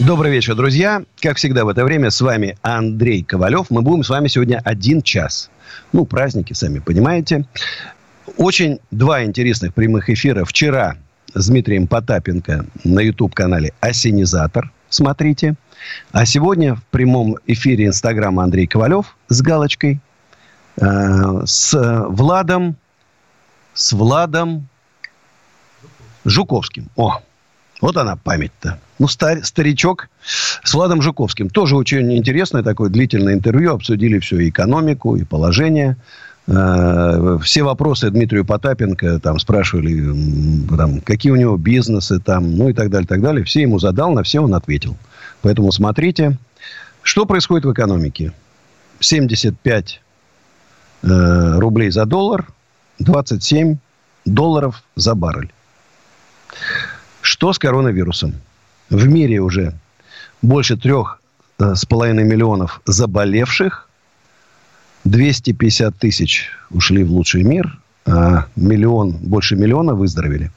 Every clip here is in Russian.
Добрый вечер, друзья. Как всегда в это время с вами Андрей Ковалев. Мы будем с вами сегодня один час. Ну, праздники, сами понимаете. Очень два интересных прямых эфира. Вчера с Дмитрием Потапенко на YouTube-канале «Осенизатор». Смотрите. А сегодня в прямом эфире Инстаграма Андрей Ковалев с галочкой. Э, с Владом. С Владом Жуковским. О, вот она память-то. Ну, стар, старичок с Владом Жуковским. Тоже очень интересное такое длительное интервью. Обсудили все, и экономику, и положение. Э, все вопросы Дмитрию Потапенко там спрашивали, там, какие у него бизнесы, там, ну и так далее, так далее. Все ему задал, на все он ответил. Поэтому смотрите, что происходит в экономике. 75 э, рублей за доллар, 27 долларов за баррель. Что с коронавирусом? В мире уже больше трех э, с половиной миллионов заболевших. 250 тысяч ушли в лучший мир, а миллион, больше миллиона выздоровели.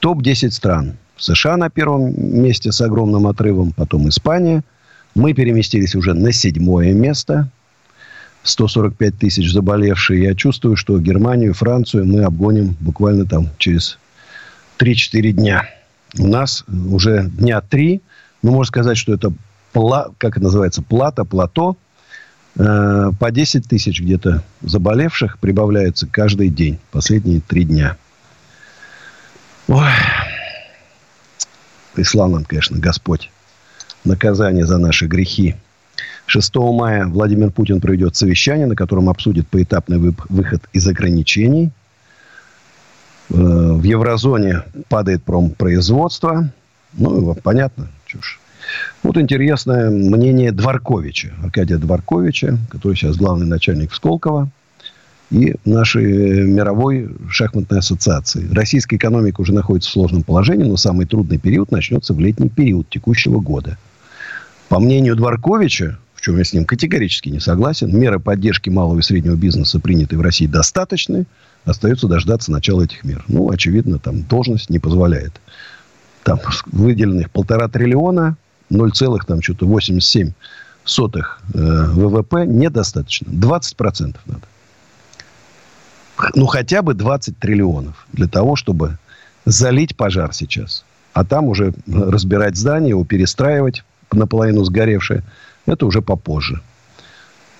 Топ-10 стран. США на первом месте с огромным отрывом, потом Испания. Мы переместились уже на седьмое место. 145 тысяч заболевшие. Я чувствую, что Германию, Францию мы обгоним буквально там через 3-4 дня у нас уже дня три. Ну, можно сказать, что это, пла, как это называется, плата, плато. Э, по 10 тысяч где-то заболевших прибавляется каждый день. Последние три дня. Ой. Прислал нам, конечно, Господь наказание за наши грехи. 6 мая Владимир Путин проведет совещание, на котором обсудит поэтапный выход из ограничений – в еврозоне падает промпроизводство. Ну, понятно, чушь. Вот интересное мнение Дворковича, Аркадия Дворковича, который сейчас главный начальник Сколково и нашей мировой шахматной ассоциации. Российская экономика уже находится в сложном положении, но самый трудный период начнется в летний период текущего года. По мнению Дворковича, в чем я с ним категорически не согласен, меры поддержки малого и среднего бизнеса, принятые в России, достаточны – Остается дождаться начала этих мер. Ну, очевидно, там должность не позволяет. Там выделенных полтора триллиона, 0, там что-то 87 сотых э, ВВП недостаточно. 20% надо. Ну, хотя бы 20 триллионов для того, чтобы залить пожар сейчас. А там уже разбирать здание, его перестраивать наполовину сгоревшее. Это уже попозже.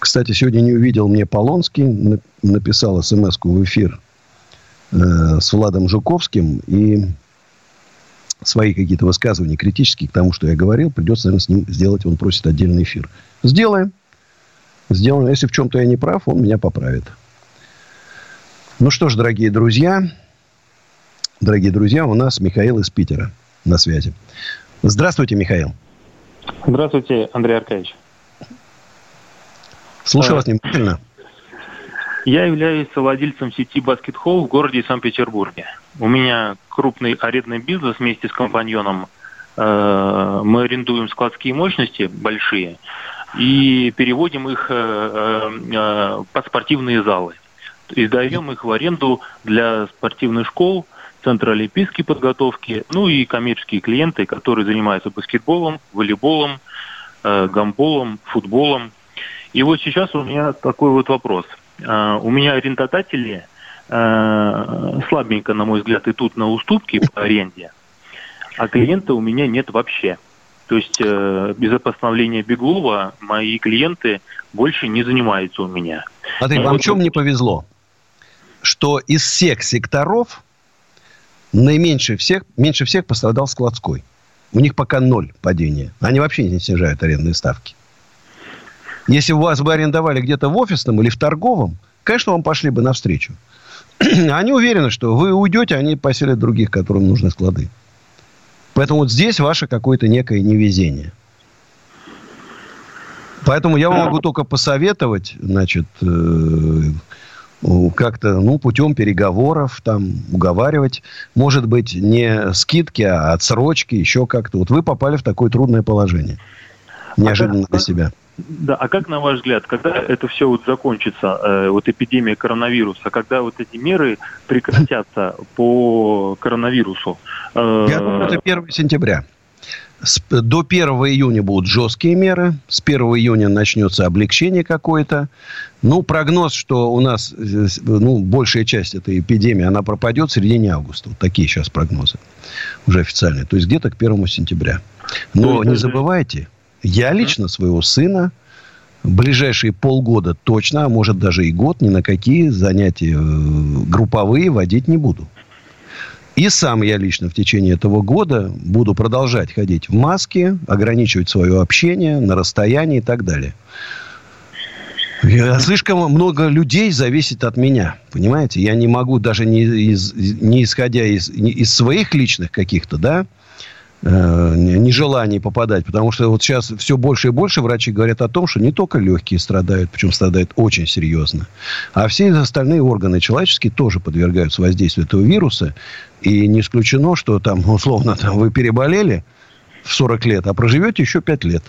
Кстати, сегодня не увидел мне Полонский. Написал смс в эфир э, с Владом Жуковским. И свои какие-то высказывания критические к тому, что я говорил, придется, наверное, с ним сделать. Он просит отдельный эфир. Сделаем. Сделаем. Если в чем-то я не прав, он меня поправит. Ну что ж, дорогие друзья. Дорогие друзья, у нас Михаил из Питера на связи. Здравствуйте, Михаил. Здравствуйте, Андрей Аркадьевич. Слушаю вас внимательно. Я являюсь владельцем сети Basket Hall в городе Санкт-Петербурге. У меня крупный арендный бизнес вместе с компаньоном. Э, мы арендуем складские мощности большие и переводим их э, под спортивные залы. И сдаем их в аренду для спортивных школ, Центра олимпийской подготовки, ну и коммерческие клиенты, которые занимаются баскетболом, волейболом, гамболом, футболом и вот сейчас у меня такой вот вопрос. А, у меня арендодатели а, слабенько, на мой взгляд, идут на уступки по аренде, а клиента у меня нет вообще. То есть э, без постановления Беглова мои клиенты больше не занимаются у меня. Смотри, вам вот... в чем не повезло? Что из всех секторов наименьше всех, меньше всех пострадал складской. У них пока ноль падения. Они вообще не снижают арендные ставки. Если вас бы арендовали где-то в офисном или в торговом, конечно, вам пошли бы навстречу. Они уверены, что вы уйдете, они поселят других, которым нужны склады. Поэтому вот здесь ваше какое-то некое невезение. Поэтому я вам могу только посоветовать, значит, э, как-то, ну, путем переговоров там уговаривать. Может быть, не скидки, а отсрочки, еще как-то. Вот вы попали в такое трудное положение. Неожиданно а для себя. Да, а как на ваш взгляд, когда это все вот закончится, э, вот эпидемия коронавируса, когда вот эти меры прекратятся по коронавирусу? Э, Я думаю, это 1 сентября. До 1 июня будут жесткие меры. С 1 июня начнется облегчение какое-то. Ну, прогноз, что у нас э, ну, большая часть этой эпидемии, она пропадет в середине августа. Вот такие сейчас прогнозы уже официальные. То есть где-то к 1 сентября. Но не забывайте, я лично своего сына ближайшие полгода точно, а может даже и год, ни на какие занятия э, групповые водить не буду. И сам я лично в течение этого года буду продолжать ходить в маске, ограничивать свое общение на расстоянии и так далее. Слишком много людей зависит от меня. Понимаете? Я не могу даже не, из, не исходя из, не из своих личных каких-то, да, Э, нежелании попадать. Потому что вот сейчас все больше и больше врачи говорят о том, что не только легкие страдают, причем страдают очень серьезно, а все остальные органы человеческие тоже подвергаются воздействию этого вируса. И не исключено, что там, условно, там, вы переболели в 40 лет, а проживете еще 5 лет.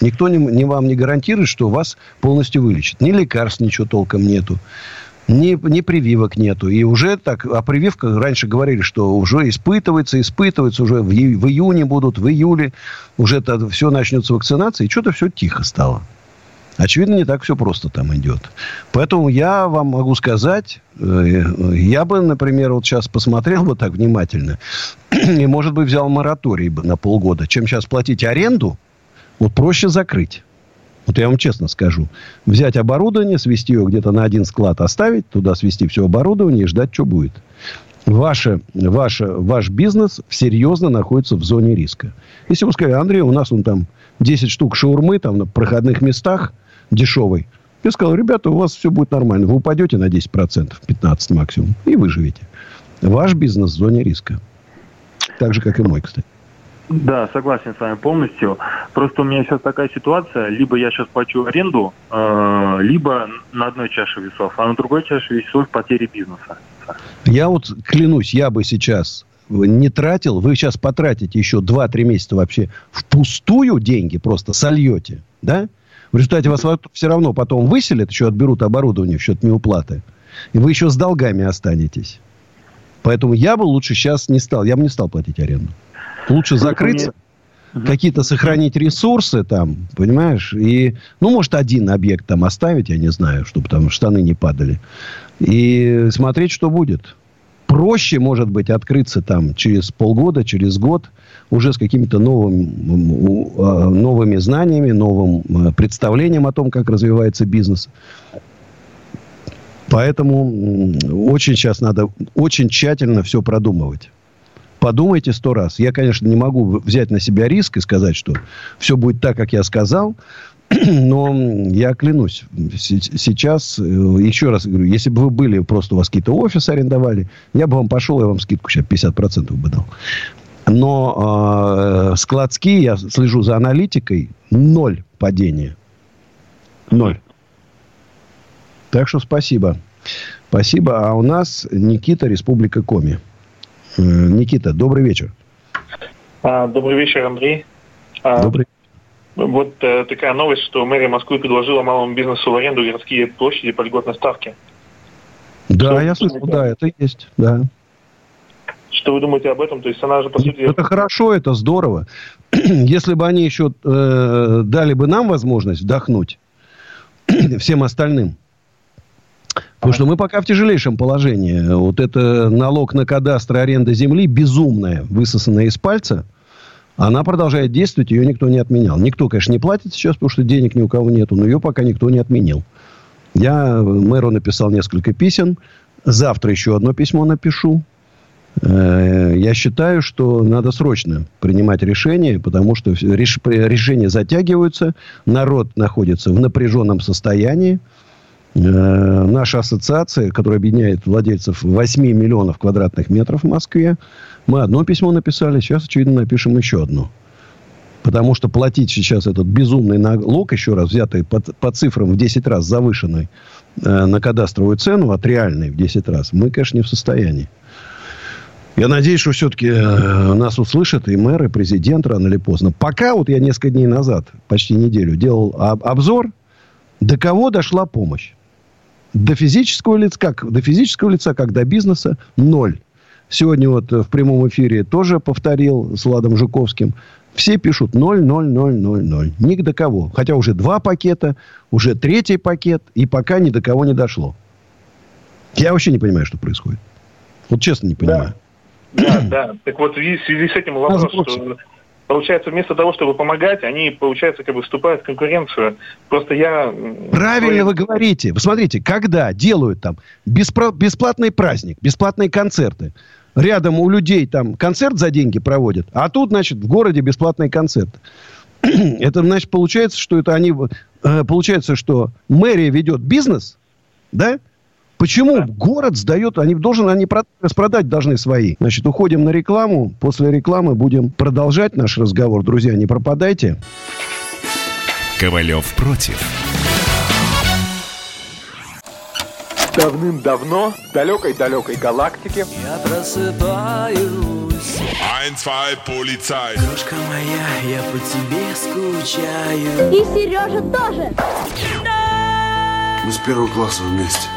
Никто не, не вам не гарантирует, что вас полностью вылечит. Ни лекарств ничего толком нету ни, ни прививок нету. И уже так, о прививках раньше говорили, что уже испытывается, испытывается, уже в, в июне будут, в июле уже это все начнется вакцинация, и что-то все тихо стало. Очевидно, не так все просто там идет. Поэтому я вам могу сказать, э, я бы, например, вот сейчас посмотрел бы так внимательно, и, может быть, взял мораторий бы на полгода, чем сейчас платить аренду, вот проще закрыть. Вот я вам честно скажу. Взять оборудование, свести его где-то на один склад, оставить, туда свести все оборудование и ждать, что будет. Ваше, ваше, ваш бизнес серьезно находится в зоне риска. Если вы скажете, Андрей, у нас он там 10 штук шаурмы там на проходных местах дешевой. Я сказал, ребята, у вас все будет нормально. Вы упадете на 10%, 15% максимум, и выживете. Ваш бизнес в зоне риска. Так же, как и мой, кстати. Да, согласен с вами полностью. Просто у меня сейчас такая ситуация, либо я сейчас плачу аренду, э, либо на одной чаше весов, а на другой чаше весов потери бизнеса. Я вот клянусь, я бы сейчас не тратил, вы сейчас потратите еще 2-3 месяца вообще впустую деньги, просто сольете, да? В результате вас все равно потом выселят, еще отберут оборудование в счет неуплаты. И вы еще с долгами останетесь. Поэтому я бы лучше сейчас не стал, я бы не стал платить аренду. Лучше закрыться, какие-то сохранить ресурсы там, понимаешь? И, ну, может, один объект там оставить, я не знаю, чтобы там штаны не падали. И смотреть, что будет. Проще, может быть, открыться там через полгода, через год, уже с какими-то новыми, а, новыми знаниями, новым а, представлением о том, как развивается бизнес. Поэтому очень сейчас надо очень тщательно все продумывать подумайте сто раз. Я, конечно, не могу взять на себя риск и сказать, что все будет так, как я сказал. Но я клянусь, сейчас, э, еще раз говорю, если бы вы были, просто у вас какие-то офисы арендовали, я бы вам пошел, я вам скидку сейчас 50% бы дал. Но э, складские, я слежу за аналитикой, ноль падения. Ноль. Так что спасибо. Спасибо. А у нас Никита, Республика Коми. Э, Никита, добрый вечер. А, добрый вечер, Андрей. А, добрый. Вот э, такая новость, что мэрия Москвы предложила малому бизнесу в аренду городские площади по льготной ставке. Да, что я слышал, да, это есть, да. Что вы думаете об этом? То есть она же, по сути... Это хорошо, это здорово. Если бы они еще э, дали бы нам возможность вдохнуть всем остальным, Потому что мы пока в тяжелейшем положении. Вот это налог на кадастр аренда земли безумная, высосанная из пальца. Она продолжает действовать, ее никто не отменял. Никто, конечно, не платит сейчас, потому что денег ни у кого нету, но ее пока никто не отменил. Я мэру написал несколько писем. Завтра еще одно письмо напишу. Э, я считаю, что надо срочно принимать решение, потому что решения затягиваются, народ находится в напряженном состоянии. Э, наша ассоциация, которая объединяет владельцев 8 миллионов квадратных метров в Москве, мы одно письмо написали, сейчас, очевидно, напишем еще одно. Потому что платить сейчас этот безумный налог, еще раз взятый по, по цифрам в 10 раз завышенный э, на кадастровую цену от реальной в 10 раз, мы, конечно, не в состоянии. Я надеюсь, что все-таки э, нас услышат и мэр, и президент рано или поздно. Пока вот я несколько дней назад, почти неделю, делал об, обзор, до кого дошла помощь. До физического лица, как до физического лица, как до бизнеса, ноль. Сегодня вот в прямом эфире тоже повторил с Владом Жуковским. Все пишут 0, 0, 0, 0, 0. Ни до кого. Хотя уже два пакета, уже третий пакет, и пока ни до кого не дошло. Я вообще не понимаю, что происходит. Вот честно не понимаю. Да. Да, да. Так вот, в связи с этим вопрос, что получается, вместо того, чтобы помогать, они, получается, как бы вступают в конкуренцию. Просто я... Правильно вы говорите. Вы смотрите, когда делают там беспро... бесплатный праздник, бесплатные концерты, рядом у людей там концерт за деньги проводят, а тут, значит, в городе бесплатный концерт. это, значит, получается, что это они... Э, получается, что мэрия ведет бизнес, да, Почему да. город сдает, они должны, они распродать должны свои. Значит, уходим на рекламу. После рекламы будем продолжать наш разговор. Друзья, не пропадайте. Ковалев против. Давным-давно в далекой-далекой галактике Я просыпаюсь Ein, zwei, полицай Крошка моя, я по тебе скучаю И Сережа тоже Мы с первого класса вместе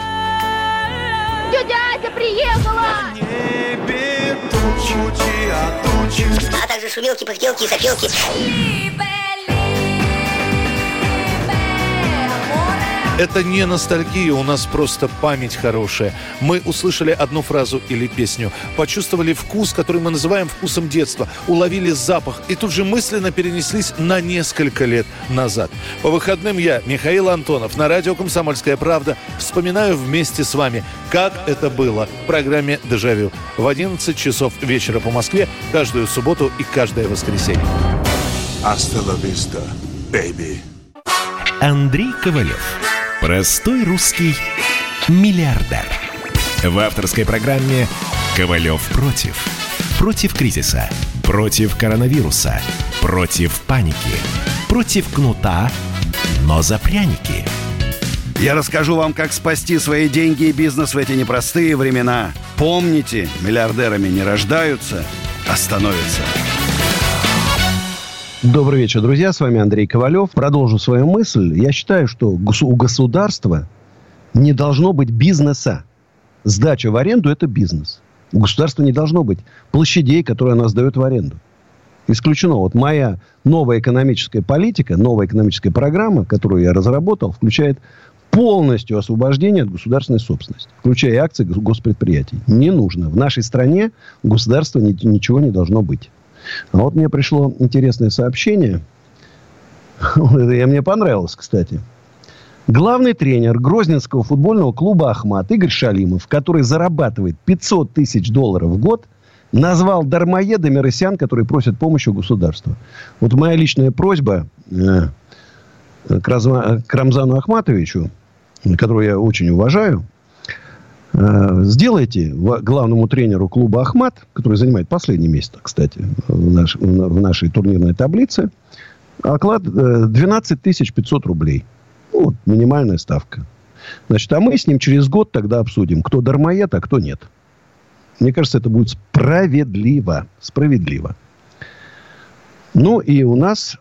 Тетя Ася приехала! Небе тучи, а тучи. А также шумелки, пыхтелки и сопелки. Это не ностальгия, у нас просто память хорошая. Мы услышали одну фразу или песню, почувствовали вкус, который мы называем вкусом детства, уловили запах и тут же мысленно перенеслись на несколько лет назад. По выходным я, Михаил Антонов, на радио «Комсомольская правда» вспоминаю вместе с вами, как это было в программе «Дежавю» в 11 часов вечера по Москве каждую субботу и каждое воскресенье. La vista, baby. Андрей Ковалев. Простой русский миллиардер. В авторской программе «Ковалев против». Против кризиса, против коронавируса, против паники, против кнута, но за пряники. Я расскажу вам, как спасти свои деньги и бизнес в эти непростые времена. Помните, миллиардерами не рождаются, а становятся. Добрый вечер, друзья. С вами Андрей Ковалев. Продолжу свою мысль. Я считаю, что у государства не должно быть бизнеса. Сдача в аренду – это бизнес. У государства не должно быть площадей, которые она сдает в аренду. Исключено. Вот моя новая экономическая политика, новая экономическая программа, которую я разработал, включает полностью освобождение от государственной собственности, включая акции госпредприятий. Не нужно. В нашей стране государства ничего не должно быть. А вот мне пришло интересное сообщение. Это мне понравилось, кстати. Главный тренер Грозненского футбольного клуба «Ахмат» Игорь Шалимов, который зарабатывает 500 тысяч долларов в год, назвал дармоедами россиян, которые просят помощи у государства. Вот моя личная просьба э, к Рамзану Ахматовичу, которого я очень уважаю, Э, сделайте главному тренеру клуба «Ахмат», который занимает последнее место, кстати, в, наш, в нашей турнирной таблице, оклад 12 э, 500 рублей. Вот, минимальная ставка. Значит, а мы с ним через год тогда обсудим, кто дармоед, а кто нет. Мне кажется, это будет справедливо. Справедливо. Ну, и у нас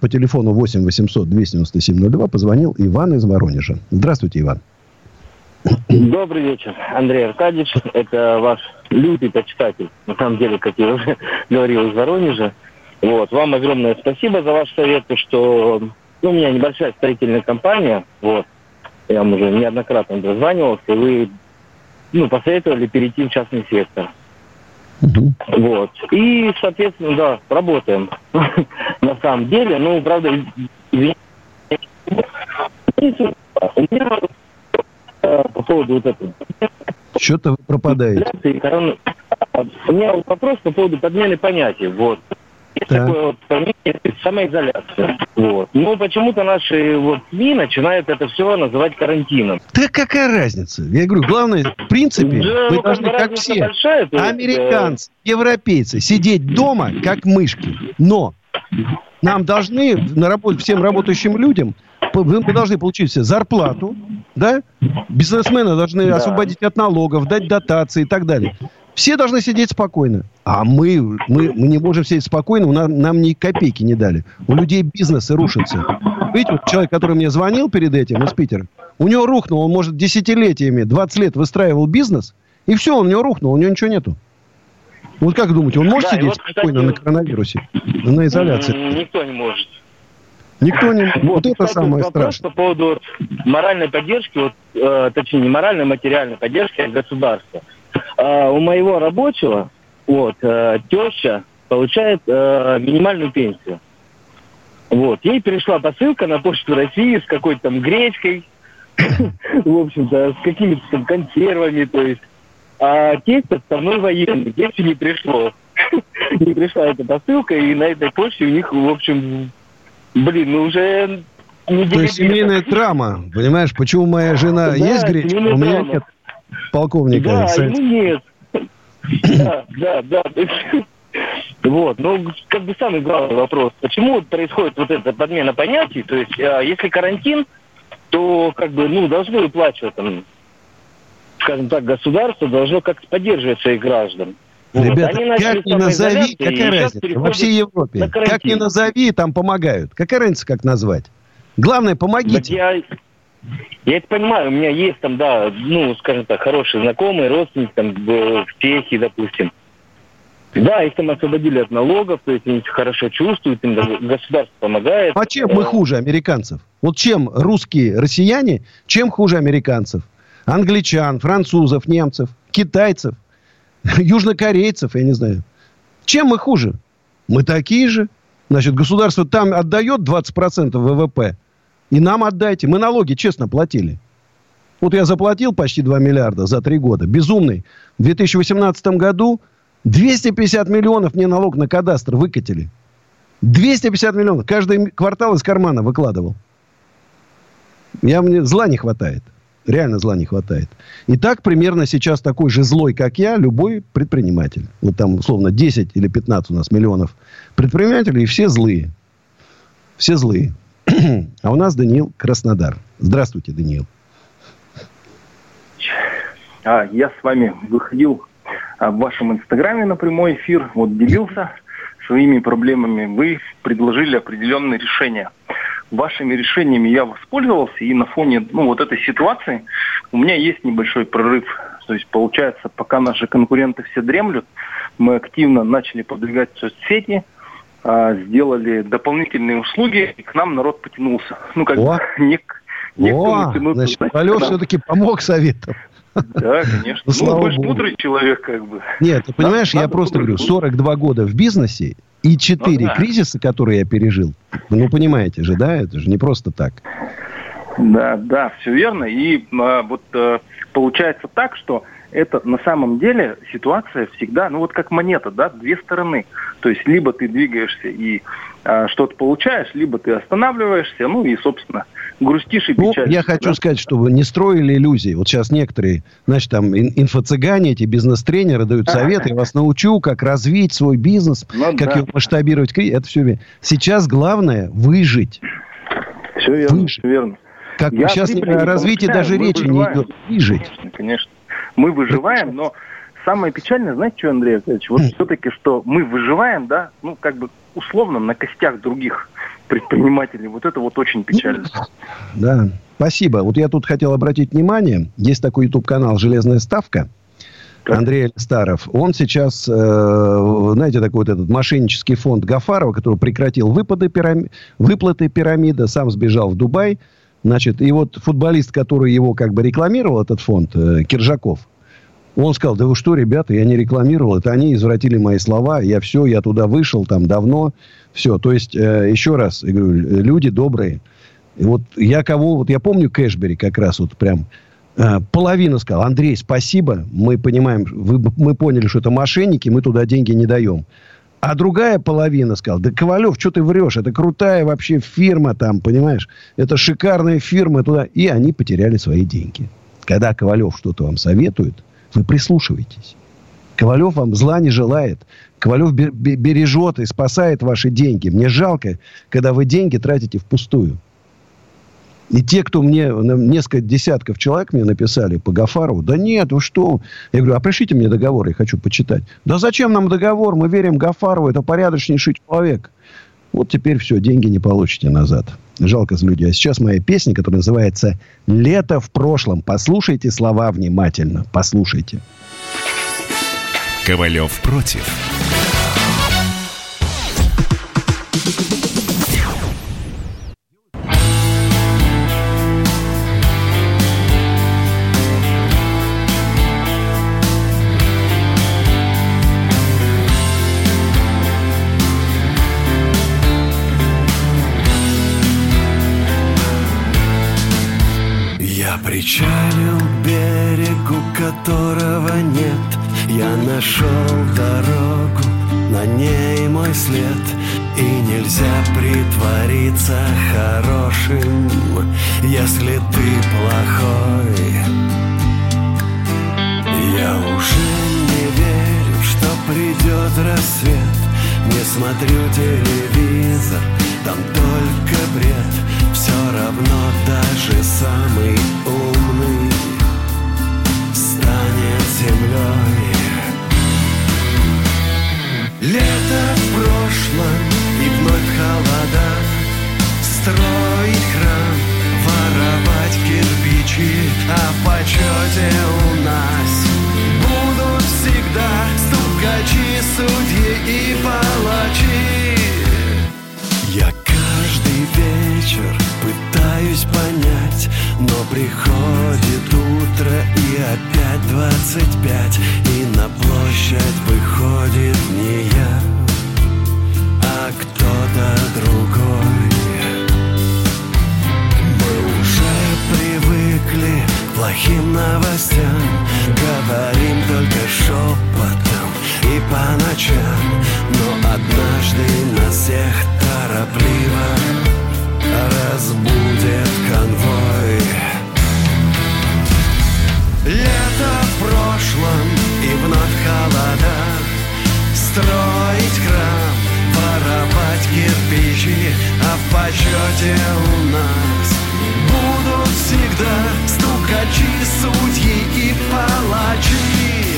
по телефону 8 800 297 02 позвонил Иван из Воронежа. Здравствуйте, Иван. Добрый вечер, Андрей Аркадьевич. Это ваш лютый почитатель. На самом деле, как я уже говорил из Воронежа. Вот. Вам огромное спасибо за ваш совет, что ну, у меня небольшая строительная компания. Вот. Я вам уже неоднократно дозванивался, и вы ну, посоветовали перейти в частный сектор. Угу. Вот. И, соответственно, да, работаем. На самом деле, ну, правда, у меня по поводу вот этого. Что-то вы пропадаете. У меня вопрос по поводу подмены понятий. Вот. Есть да. такое вот понятие самоизоляция. Вот. Но почему-то наши вот СМИ начинают это все называть карантином. Да какая разница? Я говорю, главное, в принципе, да, мы должны, как, все, большая, американцы, есть, европейцы, сидеть дома, как мышки. Но Нам должны, на работе, всем работающим людям, мы должны получить себе зарплату, да? Бизнесмены должны да. освободить от налогов, дать дотации и так далее. Все должны сидеть спокойно. А мы, мы, мы не можем сидеть спокойно, нам, нам ни копейки не дали. У людей бизнесы рушатся. Видите, вот человек, который мне звонил перед этим из Питера, у него рухнул, он, может, десятилетиями, 20 лет выстраивал бизнес, и все, он у него рухнул, у него ничего нету. Вот как думаете, он может да, сидеть вот, спокойно кстати, на коронавирусе, на изоляции? Никто не может. Никто не может. Вот, вот это самое страшное. По поводу моральной поддержки, вот, э, точнее, не моральной, а материальной поддержки от государства. Э, у моего рабочего вот, э, теща получает э, минимальную пенсию. Вот. Ей пришла посылка на почту России с какой-то там гречкой, в общем-то, с какими-то там консервами, то есть. А тесть отставной военный, тестю не пришло. не пришла эта посылка, и на этой почте у них, в общем, блин, ну уже то есть семейная травма, понимаешь, почему моя жена есть гречка, у меня нет полковника. Да, ему нет. да, да, да. Вот, ну, как бы самый главный вопрос, почему происходит вот эта подмена понятий, то есть, а, если карантин, то, как бы, ну, должны выплачивать, там, скажем так, государство должно как-то поддерживать своих граждан. Ребята, вот, как ни назови, какая разница? Во всей Европе. Как ни назови, там помогают. Какая разница, как назвать? Главное, помогите. я, я это понимаю, у меня есть там, да, ну, скажем так, хорошие знакомые, родственники там в Чехии, допустим. Да, их там освободили от налогов, то есть они хорошо чувствуют, им государство помогает. А чем мы хуже американцев? Вот чем русские россияне, чем хуже американцев? Англичан, французов, немцев, китайцев, южнокорейцев, я не знаю. Чем мы хуже? Мы такие же. Значит, государство там отдает 20% ВВП, и нам отдайте. Мы налоги честно платили. Вот я заплатил почти 2 миллиарда за 3 года. Безумный. В 2018 году 250 миллионов мне налог на кадастр выкатили. 250 миллионов. Каждый квартал из кармана выкладывал. Я, мне зла не хватает. Реально зла не хватает. И так примерно сейчас такой же злой, как я, любой предприниматель. Вот там, условно, 10 или 15 у нас миллионов предпринимателей, и все злые. Все злые. А у нас Даниил Краснодар. Здравствуйте, Даниил. А, я с вами выходил а, в вашем инстаграме на прямой эфир, вот делился своими проблемами, вы предложили определенные решения. Вашими решениями я воспользовался, и на фоне ну, вот этой ситуации у меня есть небольшой прорыв. То есть, получается, пока наши конкуренты все дремлют, мы активно начали продвигать соцсети, сделали дополнительные услуги, и к нам народ потянулся. Ну, как О! не, не О, значит, Алеш все-таки помог советом. Да, конечно. Ну, ну больше мудрый человек, как бы. Нет, ты понимаешь, я просто говорю, 42 года в бизнесе и 4 ну, да. кризиса, которые я пережил. Ну, понимаете же, да? Это же не просто так. Да, да, все верно. И а, вот а, получается так, что это на самом деле ситуация всегда, ну вот как монета, да, две стороны. То есть либо ты двигаешься и а, что-то получаешь, либо ты останавливаешься, ну и, собственно, грустишь и печалишься. Ну, я хочу да? сказать, чтобы не строили иллюзии. Вот сейчас некоторые, значит, там инфо-цыгане, эти бизнес-тренеры дают советы, я вас научу, как развить свой бизнес, ну, как да. его масштабировать. Это все Сейчас главное выжить. Все верно, выжить. верно. Как я сейчас о развитии даже речи выживаем. не идет. Выжить. Конечно, конечно. Мы выживаем, но самое печальное, знаете что, Андрей Аркадьевич, вот все-таки, что мы выживаем, да, ну, как бы условно на костях других предпринимателей. Вот это вот очень печально. Да, спасибо. Вот я тут хотел обратить внимание, есть такой YouTube-канал «Железная ставка», Андрей Старов. Он сейчас, э, знаете, такой вот этот мошеннический фонд Гафарова, который прекратил выплаты, пирами... выплаты пирамида, сам сбежал в Дубай. Значит, и вот футболист, который его как бы рекламировал, этот фонд, э, Киржаков, он сказал, да вы что, ребята, я не рекламировал, это они извратили мои слова, я все, я туда вышел там давно, все. То есть, э, еще раз, я говорю, люди добрые. И вот я кого, вот я помню Кэшбери как раз вот прям э, половина сказал, Андрей, спасибо, мы понимаем, вы, мы поняли, что это мошенники, мы туда деньги не даем. А другая половина сказала, да, Ковалев, что ты врешь? Это крутая вообще фирма там, понимаешь? Это шикарная фирма туда. И они потеряли свои деньги. Когда Ковалев что-то вам советует, вы прислушиваетесь. Ковалев вам зла не желает. Ковалев бережет и спасает ваши деньги. Мне жалко, когда вы деньги тратите впустую. И те, кто мне, несколько десятков человек мне написали по Гафарову, да нет, вы что? Я говорю, а пришлите мне договор, я хочу почитать. Да зачем нам договор? Мы верим Гафарову, это порядочнейший человек. Вот теперь все, деньги не получите назад. Жалко за людей. А сейчас моя песня, которая называется «Лето в прошлом». Послушайте слова внимательно. Послушайте. Ковалев против. Причалил к берегу, которого нет. Я нашел дорогу, на ней мой след. И нельзя притвориться хорошим, если ты плохой. Я уже не верю, что придет рассвет. Не смотрю телевизор, там только бред Все равно даже самый умный Станет землей Лето в прошлом и вновь холода. Строить храм, воровать кирпичи А в почете у нас будут всегда Стукачи, судьи и палачи вечер пытаюсь понять Но приходит утро и опять двадцать пять И на площадь выходит не я, а кто-то другой. Мы уже привыкли к плохим новостям Говорим только шепотом и по ночам Но однажды нас всех торопливо разбудит конвой. Лето в прошлом и вновь холода. Строить храм, воровать кирпичи А в почете у нас будут всегда Стукачи, судьи и палачи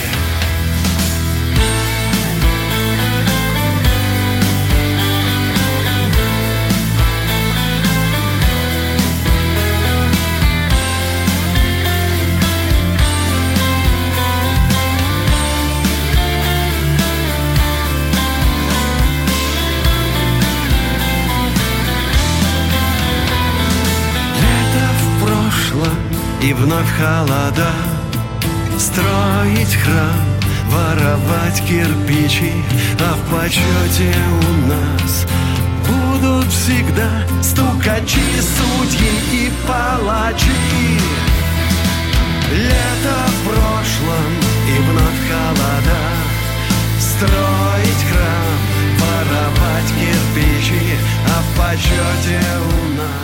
Вновь холода. Строить храм Воровать кирпичи А в почете у нас Будут всегда Стукачи, судьи и палачи. Лето в прошлом И вновь холода. Строить храм Воровать кирпичи А в почете у нас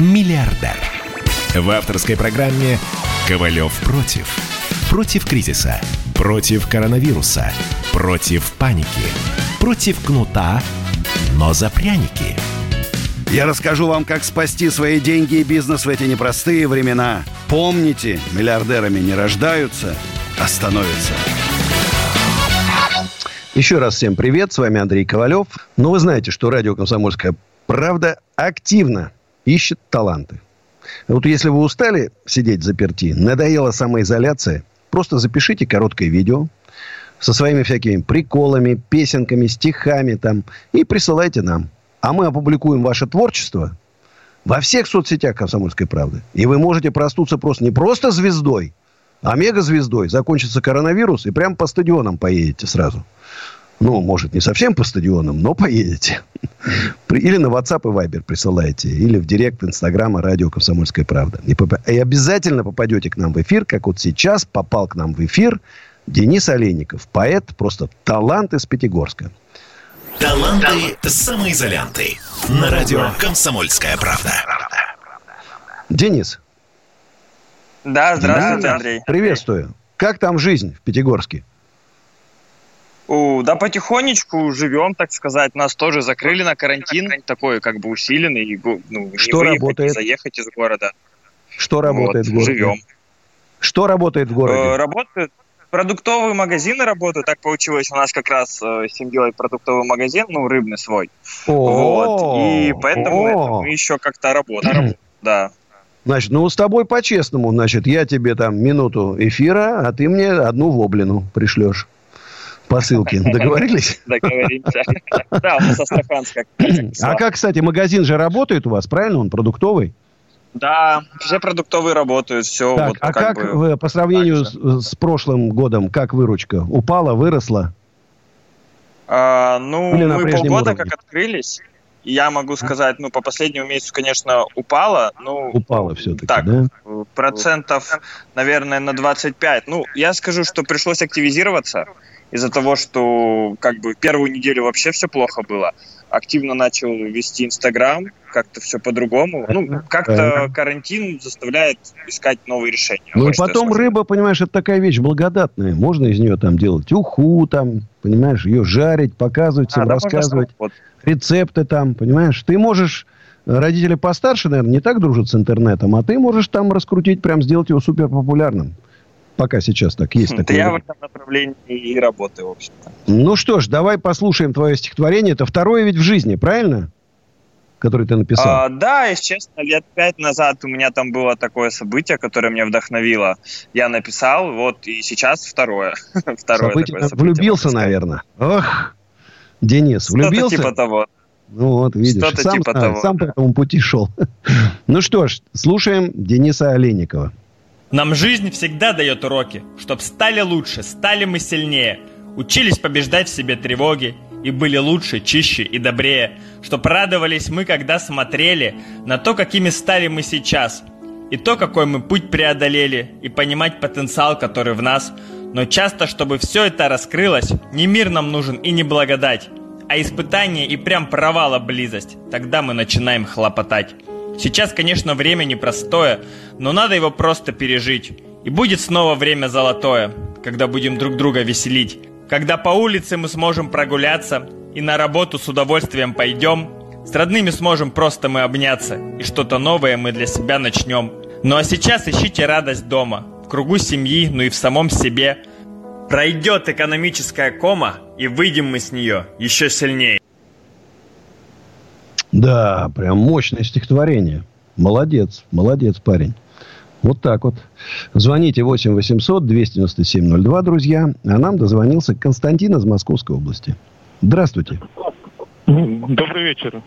Миллиардер. В авторской программе «Ковалев против». Против кризиса. Против коронавируса. Против паники. Против кнута, но за пряники. Я расскажу вам, как спасти свои деньги и бизнес в эти непростые времена. Помните, миллиардерами не рождаются, а становятся. Еще раз всем привет, с вами Андрей Ковалев. Ну, вы знаете, что радио «Комсомольская правда» активно ищет таланты. Вот если вы устали сидеть заперти, надоела самоизоляция, просто запишите короткое видео со своими всякими приколами, песенками, стихами там и присылайте нам. А мы опубликуем ваше творчество во всех соцсетях «Комсомольской правды». И вы можете проснуться просто не просто звездой, А мегазвездой закончится коронавирус, и прям по стадионам поедете сразу. Ну, может, не совсем по стадионам, но поедете. Или на WhatsApp и Viber присылаете. Или в директ Инстаграма радио «Комсомольская правда». И, поп... и обязательно попадете к нам в эфир, как вот сейчас попал к нам в эфир Денис Олейников. Поэт, просто талант из Пятигорска. Таланты самоизолянты. На радио «Комсомольская правда». Денис. Да, здравствуйте, Андрей. Приветствую. Как там жизнь в Пятигорске? У, да, потихонечку живем, так сказать. Нас тоже закрыли на карантин, такой как бы усиленный. Ну, Что выехать, работает? Заехать из города. Что работает вот, в городе? Живем. Что работает в Э, городе? работают продуктовые магазины работают. Так получилось у нас как раз э, семьей продуктовый магазин, ну, рыбный свой. Вот. И поэтому это мы еще как-то работаем. Да. Значит, ну с тобой по-честному, значит, я тебе там минуту эфира, а ты мне одну воблину пришлешь по ссылке. Договорились? Договоримся. Да, у нас Астраханская. А как, кстати, магазин же работает у вас, правильно? Он продуктовый? Да, все продуктовые работают, все. Так, вот а как, бы по сравнению с, с прошлым годом, как выручка? Упала, выросла? А, ну, Или мы полгода уровне? как открылись. и Я могу сказать, ну, по последнему месяцу, конечно, упала. Ну, Упала все-таки, так, да? процентов, наверное, на 25. Ну, я скажу, что пришлось активизироваться из-за того, что как бы первую неделю вообще все плохо было. Активно начал вести Инстаграм, как-то все по-другому. Ну, как-то карантин заставляет искать новые решения. Ну и Вот потом рыба, понимаешь, это такая вещь благодатная. Можно из нее там делать уху, там, понимаешь, ее жарить, показывать, всем А, да, рассказывать. вот. Рецепты там, понимаешь. Ты можешь, э, родители постарше, наверное, не так дружат с интернетом, а ты можешь там раскрутить, прям сделать его супер популярным. Пока сейчас так есть такое. я в этом направлении и работаю, в общем-то. Ну что ж, давай послушаем твое стихотворение. Это второе ведь в жизни, правильно? Которое ты написал. А, да, если честно, лет пять назад у меня там было такое событие, которое меня вдохновило. Я написал, вот, и сейчас второе. второе Событие- такое событие, влюбился, наверное. Ох, Денис, Что-то влюбился? типа того. Ну вот, видишь, Что-то сам, типа знаю, того, сам по этому пути шел. Ну что ж, слушаем Дениса Олейникова. Нам жизнь всегда дает уроки, чтоб стали лучше, стали мы сильнее, учились побеждать в себе тревоги и были лучше, чище и добрее, чтоб радовались мы, когда смотрели на то, какими стали мы сейчас, и то, какой мы путь преодолели, и понимать потенциал, который в нас. Но часто, чтобы все это раскрылось, не мир нам нужен и не благодать, а испытание и прям провала близость. Тогда мы начинаем хлопотать. Сейчас, конечно, время непростое, но надо его просто пережить. И будет снова время золотое, когда будем друг друга веселить. Когда по улице мы сможем прогуляться и на работу с удовольствием пойдем. С родными сможем просто мы обняться, и что-то новое мы для себя начнем. Ну а сейчас ищите радость дома, в кругу семьи, ну и в самом себе. Пройдет экономическая кома, и выйдем мы с нее еще сильнее. Да, прям мощное стихотворение. Молодец, молодец, парень. Вот так вот. Звоните 8 800 297 02, друзья. А нам дозвонился Константин из Московской области. Здравствуйте. Добрый вечер.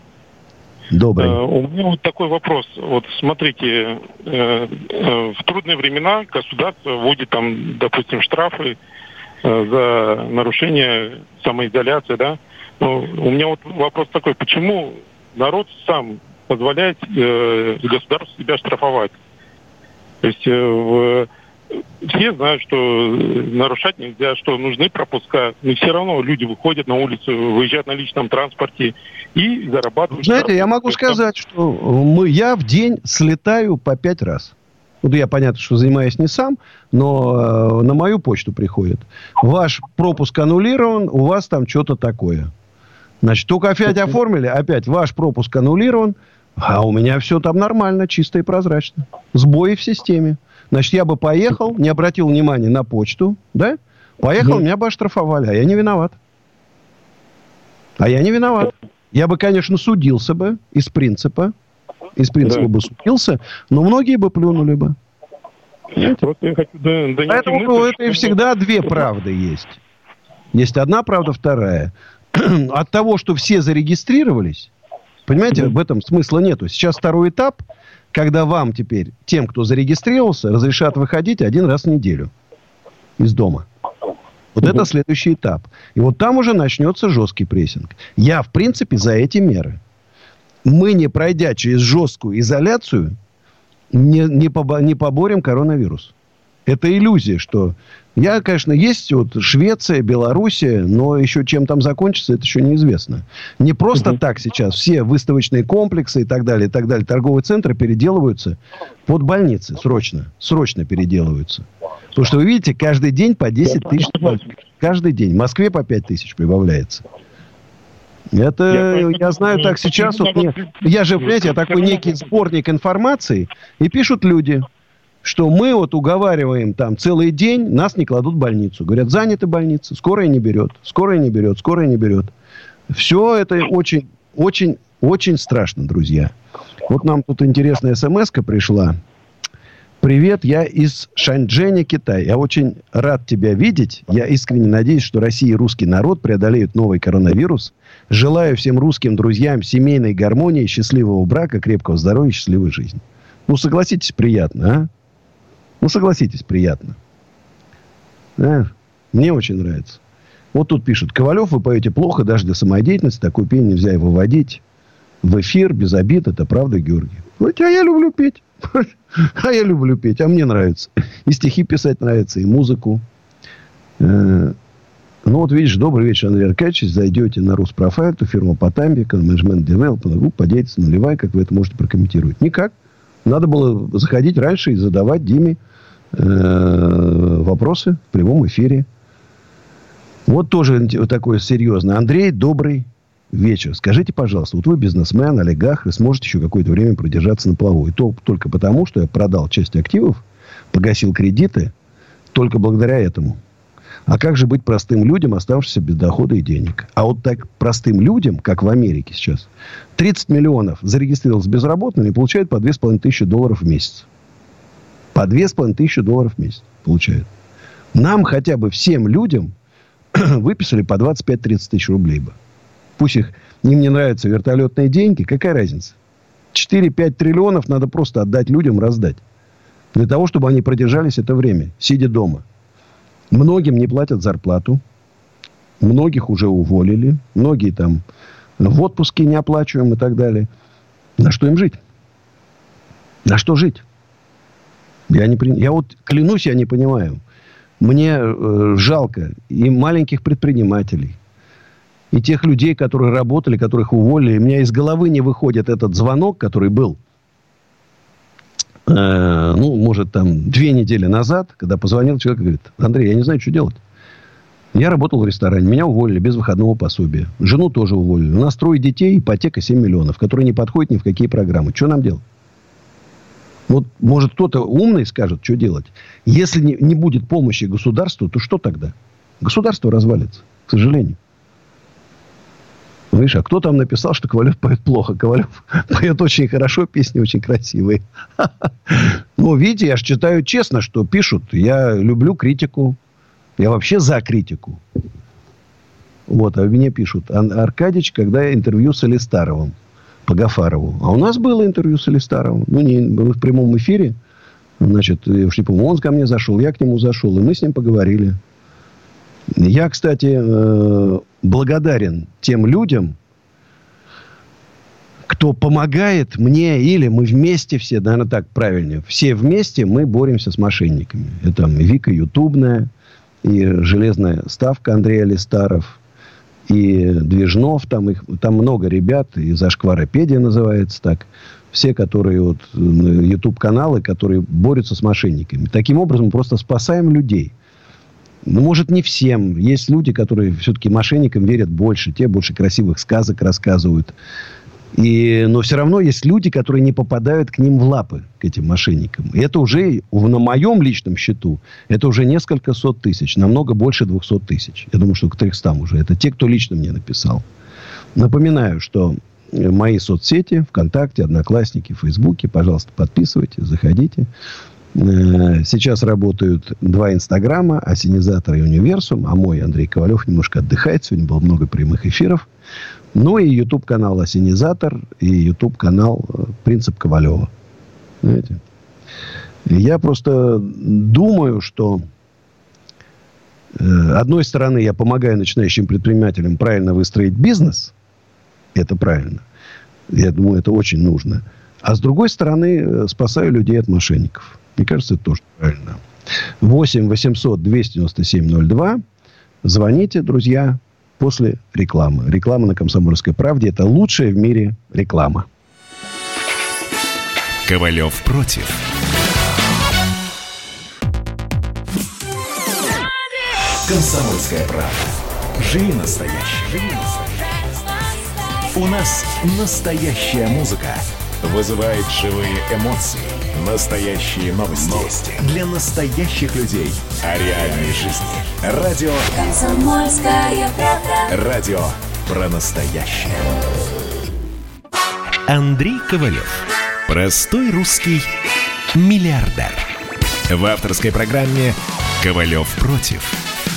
Добрый. Э, У меня вот такой вопрос. Вот смотрите, э, э, в трудные времена государство вводит там, допустим, штрафы э, за нарушение самоизоляции, да? Но у меня вот вопрос такой, почему народ сам позволяет э, государству себя штрафовать? То есть э, в- все знают, что э, нарушать нельзя, что нужны пропуска, но все равно люди выходят на улицу, выезжают на личном транспорте и зарабатывают. Знаете, я штрафы. могу сказать, что мы, я в день слетаю по пять раз. Вот я, понятно, что занимаюсь не сам, но э, на мою почту приходит. Ваш пропуск аннулирован, у вас там что-то такое. Значит, только опять оформили, опять ваш пропуск аннулирован, а у меня все там нормально, чисто и прозрачно. Сбои в системе. Значит, я бы поехал, не обратил внимания на почту, да? Поехал, меня бы оштрафовали, а я не виноват. А я не виноват. Я бы, конечно, судился бы из принципа. Из принципа Да. бы судился, но многие бы плюнули бы. Просто я хочу до- донести Поэтому мысль, это и что- всегда две правды есть. Есть одна правда, вторая. От того, что все зарегистрировались, понимаете, в этом смысла нету. Сейчас второй этап, когда вам теперь, тем, кто зарегистрировался, разрешат выходить один раз в неделю из дома. Вот это следующий этап. И вот там уже начнется жесткий прессинг. Я, в принципе, за эти меры. Мы, не пройдя через жесткую изоляцию, не, не, побо, не поборем коронавирус. Это иллюзия, что... Я, конечно, есть вот Швеция, Белоруссия, но еще чем там закончится, это еще неизвестно. Не просто угу. так сейчас все выставочные комплексы и так далее, и так далее, торговые центры переделываются под больницы срочно. Срочно переделываются. Потому что вы видите, каждый день по 10 тысяч. Каждый день. В Москве по 5 тысяч прибавляется. Это, я, я знаю так сейчас, вот мне, я же, понимаете, я такой некий сборник информации, и пишут люди, что мы вот уговариваем там целый день, нас не кладут в больницу. Говорят, заняты больницы, скорая не берет, скорая не берет, скорая не берет. Все это очень, очень, очень страшно, друзья. Вот нам тут интересная смс пришла. Привет, я из Шанчжэня, Китай. Я очень рад тебя видеть. Я искренне надеюсь, что Россия и русский народ преодолеют новый коронавирус. Желаю всем русским друзьям семейной гармонии, счастливого брака, крепкого здоровья, счастливой жизни. Ну, согласитесь, приятно, а? Ну, согласитесь, приятно. А? Мне очень нравится. Вот тут пишут, Ковалев, вы поете плохо даже для самодеятельности. Такую пение нельзя и выводить в эфир без обид. Это правда, Георгий? Вот, а я люблю петь. А я люблю петь, а мне нравится. И стихи писать нравится, и музыку. Э, ну, вот видишь, добрый вечер, Андрей Аркадьевич. Зайдете на Руспрофайл, то фирма Потамбика, менеджмент девелопмент группа, по деятельности нулевая. Как вы это можете прокомментировать? Никак. Надо было заходить раньше и задавать Диме вопросы в прямом эфире. Вот тоже такое серьезное. Андрей, добрый вечер. Скажите, пожалуйста, вот вы бизнесмен, олигарх, и сможете еще какое-то время продержаться на плаву. И то только потому, что я продал часть активов, погасил кредиты, только благодаря этому. А как же быть простым людям, оставшимся без дохода и денег? А вот так простым людям, как в Америке сейчас, 30 миллионов зарегистрировалось безработными и получают по 2,5 тысячи долларов в месяц. По 2,5 тысячи долларов в месяц получают. Нам хотя бы всем людям выписали по 25-30 тысяч рублей бы. Пусть их, им не нравятся вертолетные деньги. Какая разница? 4-5 триллионов надо просто отдать людям, раздать. Для того, чтобы они продержались это время, сидя дома. Многим не платят зарплату. Многих уже уволили. Многие там в отпуске не оплачиваем и так далее. На что им жить? На что жить? Я, не, я вот клянусь, я не понимаю. Мне э, жалко и маленьких предпринимателей, и тех людей, которые работали, которых уволили. У меня из головы не выходит этот звонок, который был, э, ну, может, там, две недели назад, когда позвонил человек и говорит, Андрей, я не знаю, что делать. Я работал в ресторане, меня уволили без выходного пособия. Жену тоже уволили. У нас трое детей, ипотека 7 миллионов, которые не подходят ни в какие программы. Что нам делать? Вот, может, кто-то умный скажет, что делать. Если не, не будет помощи государству, то что тогда? Государство развалится, к сожалению. Видишь, а кто там написал, что Ковалев поет плохо? Ковалев поет очень хорошо, песни очень красивые. Ну, видите, я же читаю честно, что пишут. Я люблю критику. Я вообще за критику. Вот, а мне пишут. Аркадьевич, когда интервью с Алистаровым по Гафарову. А у нас было интервью с Алистаровым. Ну, не в прямом эфире. Значит, я уж не помню, он ко мне зашел, я к нему зашел, и мы с ним поговорили. Я, кстати, э, благодарен тем людям, кто помогает мне, или мы вместе все, наверное, так правильнее, все вместе мы боремся с мошенниками. Это Вика Ютубная, и железная ставка Андрея Листаров, и Движнов, там, их, там много ребят, и Зашкваропедия называется так. Все, которые вот, YouTube-каналы, которые борются с мошенниками. Таким образом, просто спасаем людей. Ну, может, не всем. Есть люди, которые все-таки мошенникам верят больше. Те больше красивых сказок рассказывают. И, но все равно есть люди, которые не попадают к ним в лапы, к этим мошенникам. И это уже на моем личном счету, это уже несколько сот тысяч, намного больше двухсот тысяч. Я думаю, что к 300 уже. Это те, кто лично мне написал. Напоминаю, что мои соцсети, ВКонтакте, Одноклассники, Фейсбуке, пожалуйста, подписывайтесь, заходите. Э, сейчас работают два инстаграма, Осенизатор и Универсум. А мой Андрей Ковалев немножко отдыхает. Сегодня было много прямых эфиров. Ну и YouTube канал Осенизатор и YouTube канал э, Принцип Ковалева. Знаете? Я просто думаю, что э, одной стороны я помогаю начинающим предпринимателям правильно выстроить бизнес. Это правильно. Я думаю, это очень нужно. А с другой стороны, э, спасаю людей от мошенников. Мне кажется, это тоже правильно. 8 800 297 02. Звоните, друзья, после рекламы. Реклама на «Комсомольской правде» – это лучшая в мире реклама. Ковалев против. Комсомольская правда. Живи настоящий. Живи настоящий. У нас настоящая музыка. Вызывает живые эмоции. Настоящие новости. новости. Для настоящих людей. О реальной жизни. Радио. Комсомольская правда. Радио про настоящее. Андрей Ковалев. Простой русский миллиардер. В авторской программе «Ковалев против».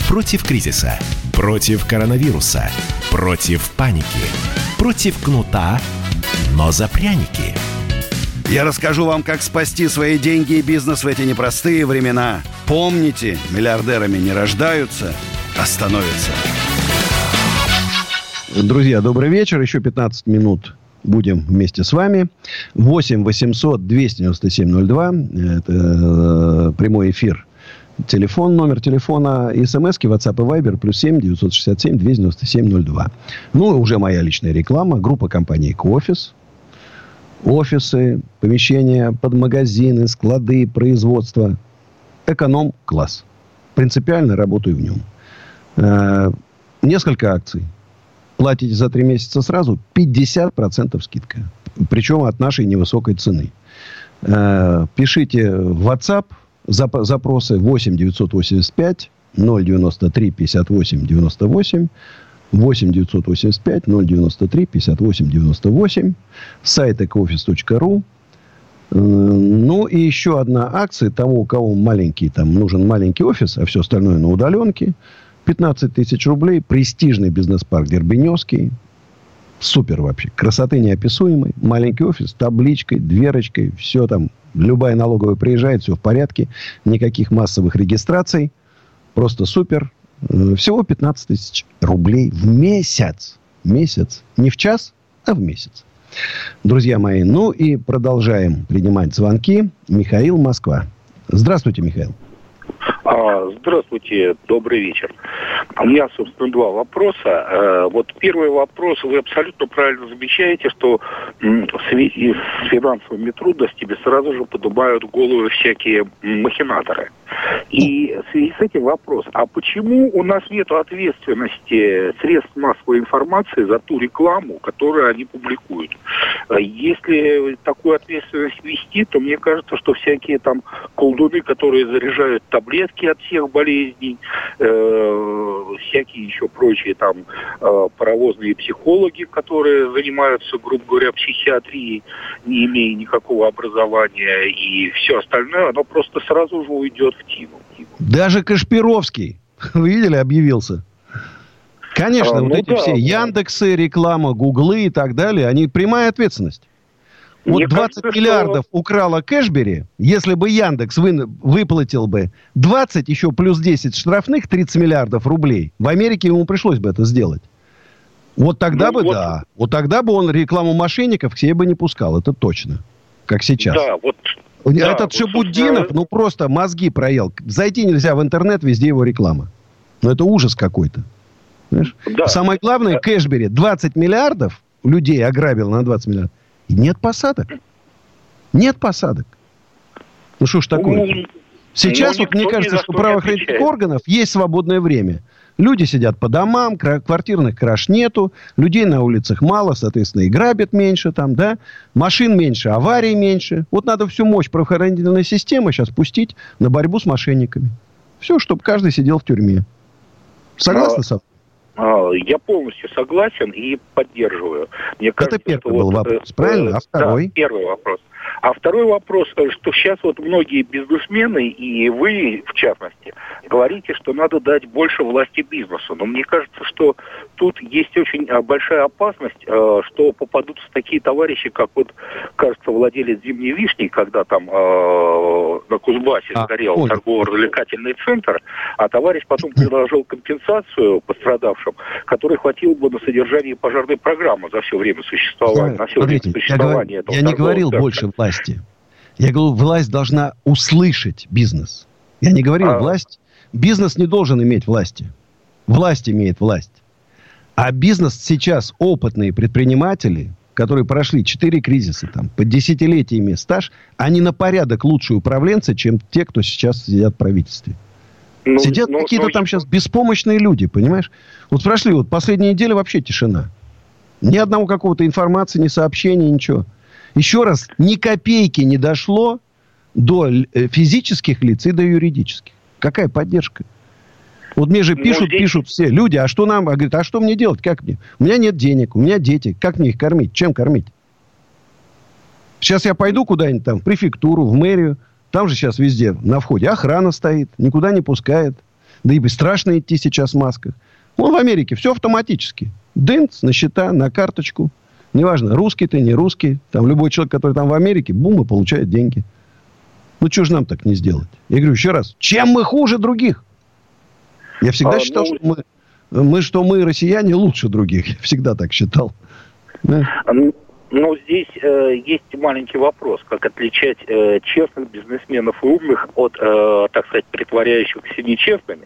Против кризиса. Против коронавируса. Против паники. Против кнута, но за пряники. Я расскажу вам, как спасти свои деньги и бизнес в эти непростые времена. Помните, миллиардерами не рождаются, а становятся. Друзья, добрый вечер. Еще 15 минут будем вместе с вами. 8 800 297 02. Это э, прямой эфир. Телефон, номер телефона, смс, WhatsApp и Viber, плюс 7 967 297 02. Ну, уже моя личная реклама. Группа компании «Кофис». Офисы, помещения под магазины, склады, производство. Эконом-класс. Принципиально работаю в нем. Э, несколько акций платите за три месяца сразу, 50% скидка. Причем от нашей невысокой цены. Э, пишите в WhatsApp запросы 8 985 093 58 98 8 985 093 58 98 сайт ecooffice.ru ну и еще одна акция тому, у кого маленький, там нужен маленький офис, а все остальное на удаленке – 15 тысяч рублей, престижный бизнес-парк Дербеневский. Супер вообще. Красоты неописуемой. Маленький офис, табличкой, дверочкой. Все там. Любая налоговая приезжает, все в порядке. Никаких массовых регистраций. Просто супер. Э, всего 15 тысяч рублей в месяц. Месяц. Не в час, а в месяц. Друзья мои, ну и продолжаем принимать звонки. Михаил, Москва. Здравствуйте, Михаил. А, здравствуйте, добрый вечер. У меня, собственно, два вопроса. Э, вот первый вопрос. Вы абсолютно правильно замечаете, что в связи с финансовыми трудностями сразу же поднимают головы всякие махинаторы. И в связи с этим вопрос. А почему у нас нет ответственности средств массовой информации за ту рекламу, которую они публикуют? Э, если такую ответственность вести, то мне кажется, что всякие там колдуны, которые заряжают таблетки от всех болезней, э, всякие еще прочие там э, паровозные психологи, которые занимаются, грубо говоря, психиатрией, не имея никакого образования, и все остальное, оно просто сразу же уйдет в тину. Даже Кашпировский, вы видели, объявился. Конечно, а, вот ну эти да, все Яндексы, реклама, Гуглы и так далее, они прямая ответственность. Вот Мне 20 кажется, миллиардов что... украла Кэшбери, если бы Яндекс вы, выплатил бы 20, еще плюс 10 штрафных, 30 миллиардов рублей, в Америке ему пришлось бы это сделать. Вот тогда ну, бы, вот... да. Вот тогда бы он рекламу мошенников к себе бы не пускал, это точно. Как сейчас. Да, вот этот да, Шабуддинов, вот, ну просто мозги проел. Зайти нельзя в интернет, везде его реклама. Ну это ужас какой-то. Знаешь? Да. Самое главное, Кэшбери 20 миллиардов людей ограбил на 20 миллиардов. Нет посадок. Нет посадок. Ну что ж такое? Ну, Сейчас ну, вот мне кажется, что правоохранительных органов есть свободное время. Люди сидят по домам, квартирных краж нету, людей на улицах мало, соответственно, и грабят меньше там, да, машин меньше, аварий меньше. Вот надо всю мощь правоохранительной системы сейчас пустить на борьбу с мошенниками. Все, чтобы каждый сидел в тюрьме. Согласны, а, а, я полностью согласен и поддерживаю. Мне кажется, Это первый был вот, вопрос, правильно? А второй? Да, первый вопрос. А второй вопрос, что сейчас вот многие бизнесмены, и вы в частности, говорите, что надо дать больше власти бизнесу. Но мне кажется, что тут есть очень а, большая опасность, а, что попадутся такие товарищи, как вот, кажется, владелец «Зимней вишни», когда там а, на Кузбассе а, сгорел торгово-развлекательный центр, а товарищ потом предложил компенсацию пострадавшим, которой хватило бы на содержание пожарной программы за все время существования, на все Смотрите, время существования я, этого я не говорил центра. больше власти. Я говорю, власть должна услышать бизнес. Я не говорил, а... власть... Бизнес не должен иметь власти. Власть имеет власть. А бизнес сейчас опытные предприниматели, которые прошли 4 кризиса, там, по десятилетиями стаж, они на порядок лучшие управленцы, чем те, кто сейчас сидят в правительстве. Ну, Сидят ну, какие-то ну, там сейчас беспомощные люди, понимаешь? Вот прошли, вот последние недели вообще тишина. Ни одного какого-то информации, ни сообщения, ничего. Еще раз, ни копейки не дошло до э, физических лиц и до юридических. Какая поддержка? Вот мне же пишут, здесь... пишут все люди, а что нам? А говорит, а что мне делать? Как мне? У меня нет денег, у меня дети. Как мне их кормить? Чем кормить? Сейчас я пойду куда-нибудь там, в префектуру, в мэрию. Там же сейчас везде на входе охрана стоит, никуда не пускает. Да и страшно идти сейчас в масках. Вон в Америке все автоматически. Дынц на счета, на карточку. Неважно, русский ты, не русский. Там любой человек, который там в Америке, бум, и получает деньги. Ну, что же нам так не сделать? Я говорю еще раз, чем мы хуже других? Я всегда а, считал, ну... что мы, мы, что мы, россияне, лучше других. Я всегда так считал. Да. Ну, но здесь э, есть маленький вопрос, как отличать э, честных бизнесменов и умных от, э, так сказать, притворяющихся нечестными.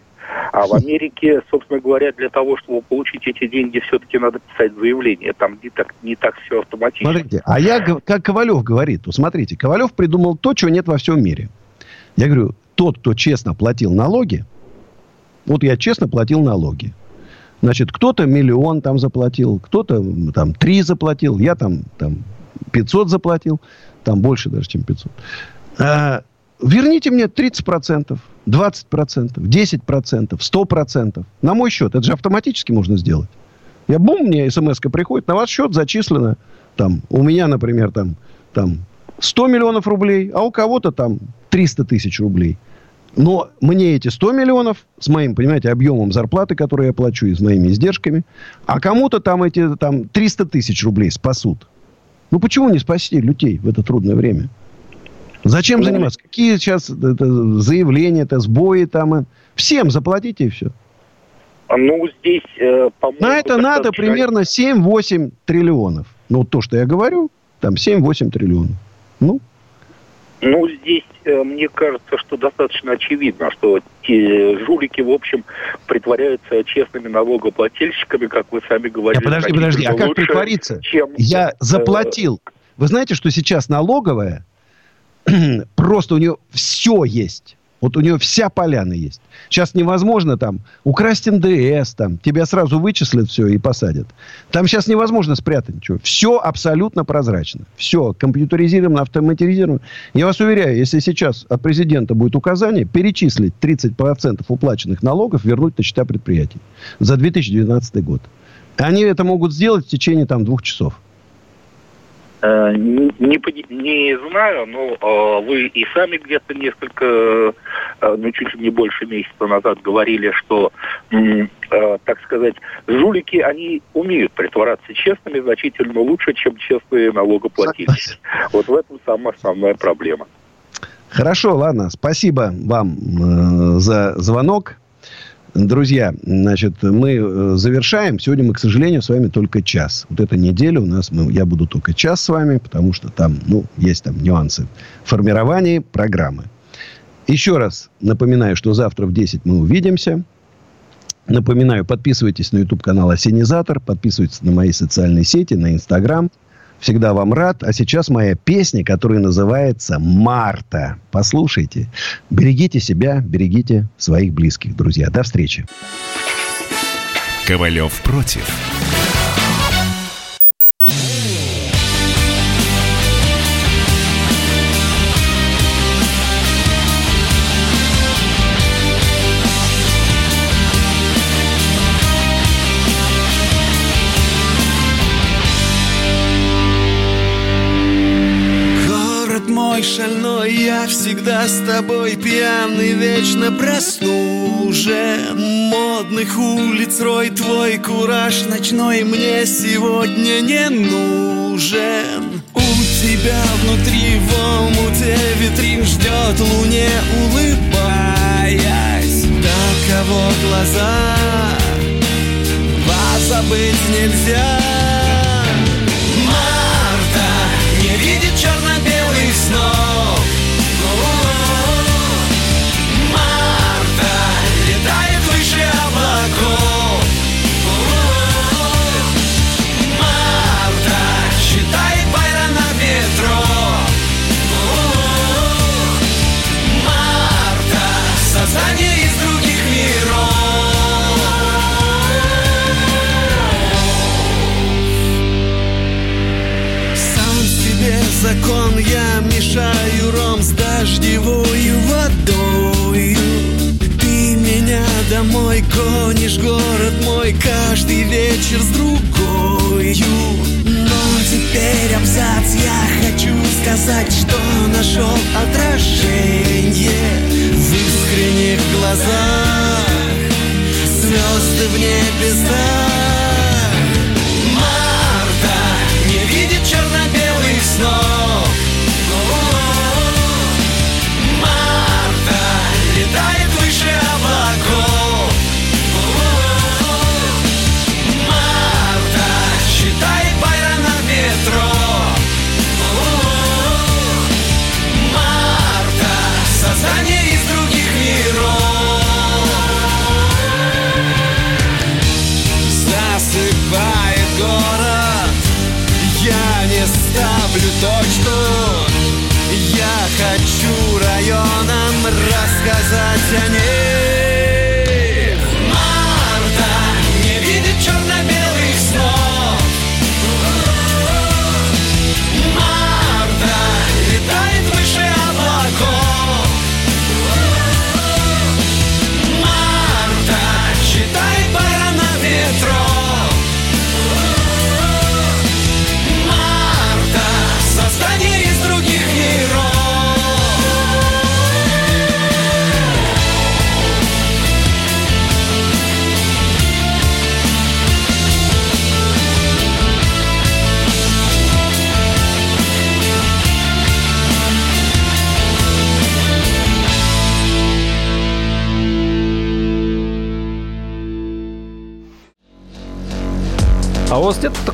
А в Америке, собственно говоря, для того, чтобы получить эти деньги, все-таки надо писать заявление. Там не так, не так все автоматично. Смотрите, а я, как Ковалев говорит, вот смотрите, Ковалев придумал то, чего нет во всем мире. Я говорю, тот, кто честно платил налоги, вот я честно платил налоги. Значит, кто-то миллион там заплатил, кто-то там три заплатил, я там, там 500 заплатил, там больше даже, чем 500. А, верните мне 30%, 20%, 10%, 100%. На мой счет. Это же автоматически можно сделать. Я бум, мне смс приходит, на ваш счет зачислено, там, у меня, например, там, там 100 миллионов рублей, а у кого-то там 300 тысяч рублей. Но мне эти 100 миллионов с моим, понимаете, объемом зарплаты, который я плачу, и с моими издержками, а кому-то там эти там 300 тысяч рублей спасут. Ну, почему не спасти людей в это трудное время? Зачем заниматься? Какие сейчас это, заявления, это сбои там? Э, всем заплатите и все. А, ну, здесь, э, по-моему... На это надо примерно 7-8 триллионов. Ну, то, что я говорю, там 7-8 триллионов. Ну, ну, здесь э, мне кажется, что достаточно очевидно, что те жулики, в общем, притворяются честными налогоплательщиками, как вы сами говорили. А подожди, подожди, а как лучше, притвориться? Чем, Я заплатил. Вы знаете, что сейчас налоговая просто у нее все есть. Вот у нее вся поляна есть. Сейчас невозможно там украсть НДС, там, тебя сразу вычислят все и посадят. Там сейчас невозможно спрятать ничего. Все абсолютно прозрачно. Все компьютеризировано, автоматизировано. Я вас уверяю, если сейчас от президента будет указание перечислить 30% уплаченных налогов, вернуть на счета предприятий за 2012 год. Они это могут сделать в течение там двух часов. Э, не, не знаю, но э, вы и сами где-то несколько, ну чуть ли не больше месяца назад говорили, что, э, так сказать, жулики, они умеют притворяться честными значительно лучше, чем честные налогоплательщики. Вот в этом самая основная проблема. Хорошо, ладно. Спасибо вам э, за звонок. Друзья, значит, мы э, завершаем. Сегодня мы, к сожалению, с вами только час. Вот эта неделя у нас, мы, я буду только час с вами, потому что там, ну, есть там нюансы формирования программы. Еще раз напоминаю, что завтра в 10 мы увидимся. Напоминаю, подписывайтесь на YouTube-канал «Осенизатор», подписывайтесь на мои социальные сети, на Инстаграм – Всегда вам рад. А сейчас моя песня, которая называется «Марта». Послушайте. Берегите себя, берегите своих близких, друзья. До встречи. Ковалев против. С тобой пьяный Вечно проснужен Модных улиц рой Твой кураж ночной Мне сегодня не нужен. У тебя внутри в омуте Витрин ждет луне улыбаясь. Таково глаза. Вас забыть нельзя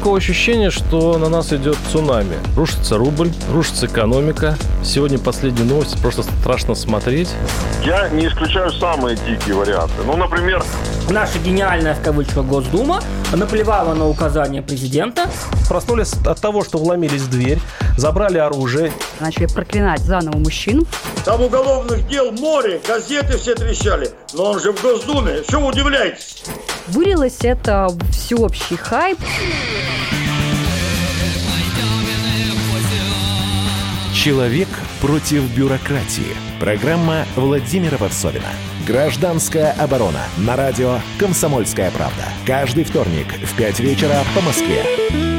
такого ощущения, что на нас идет цунами? Рушится рубль, рушится экономика. Сегодня последняя новость, просто страшно смотреть. Я не исключаю самые дикие варианты. Ну, например... Наша гениальная, в кавычках, Госдума наплевала на указания президента. Проснулись от того, что вломились в дверь, забрали оружие. Начали проклинать заново мужчин. Там уголовных дел море, газеты все трещали. Но он же в Госдуме, что вы удивляетесь? Вылилось это всеобщий хайп. Человек против бюрократии. Программа Владимира Варсовина. Гражданская оборона. На радио «Комсомольская правда». Каждый вторник в 5 вечера по Москве.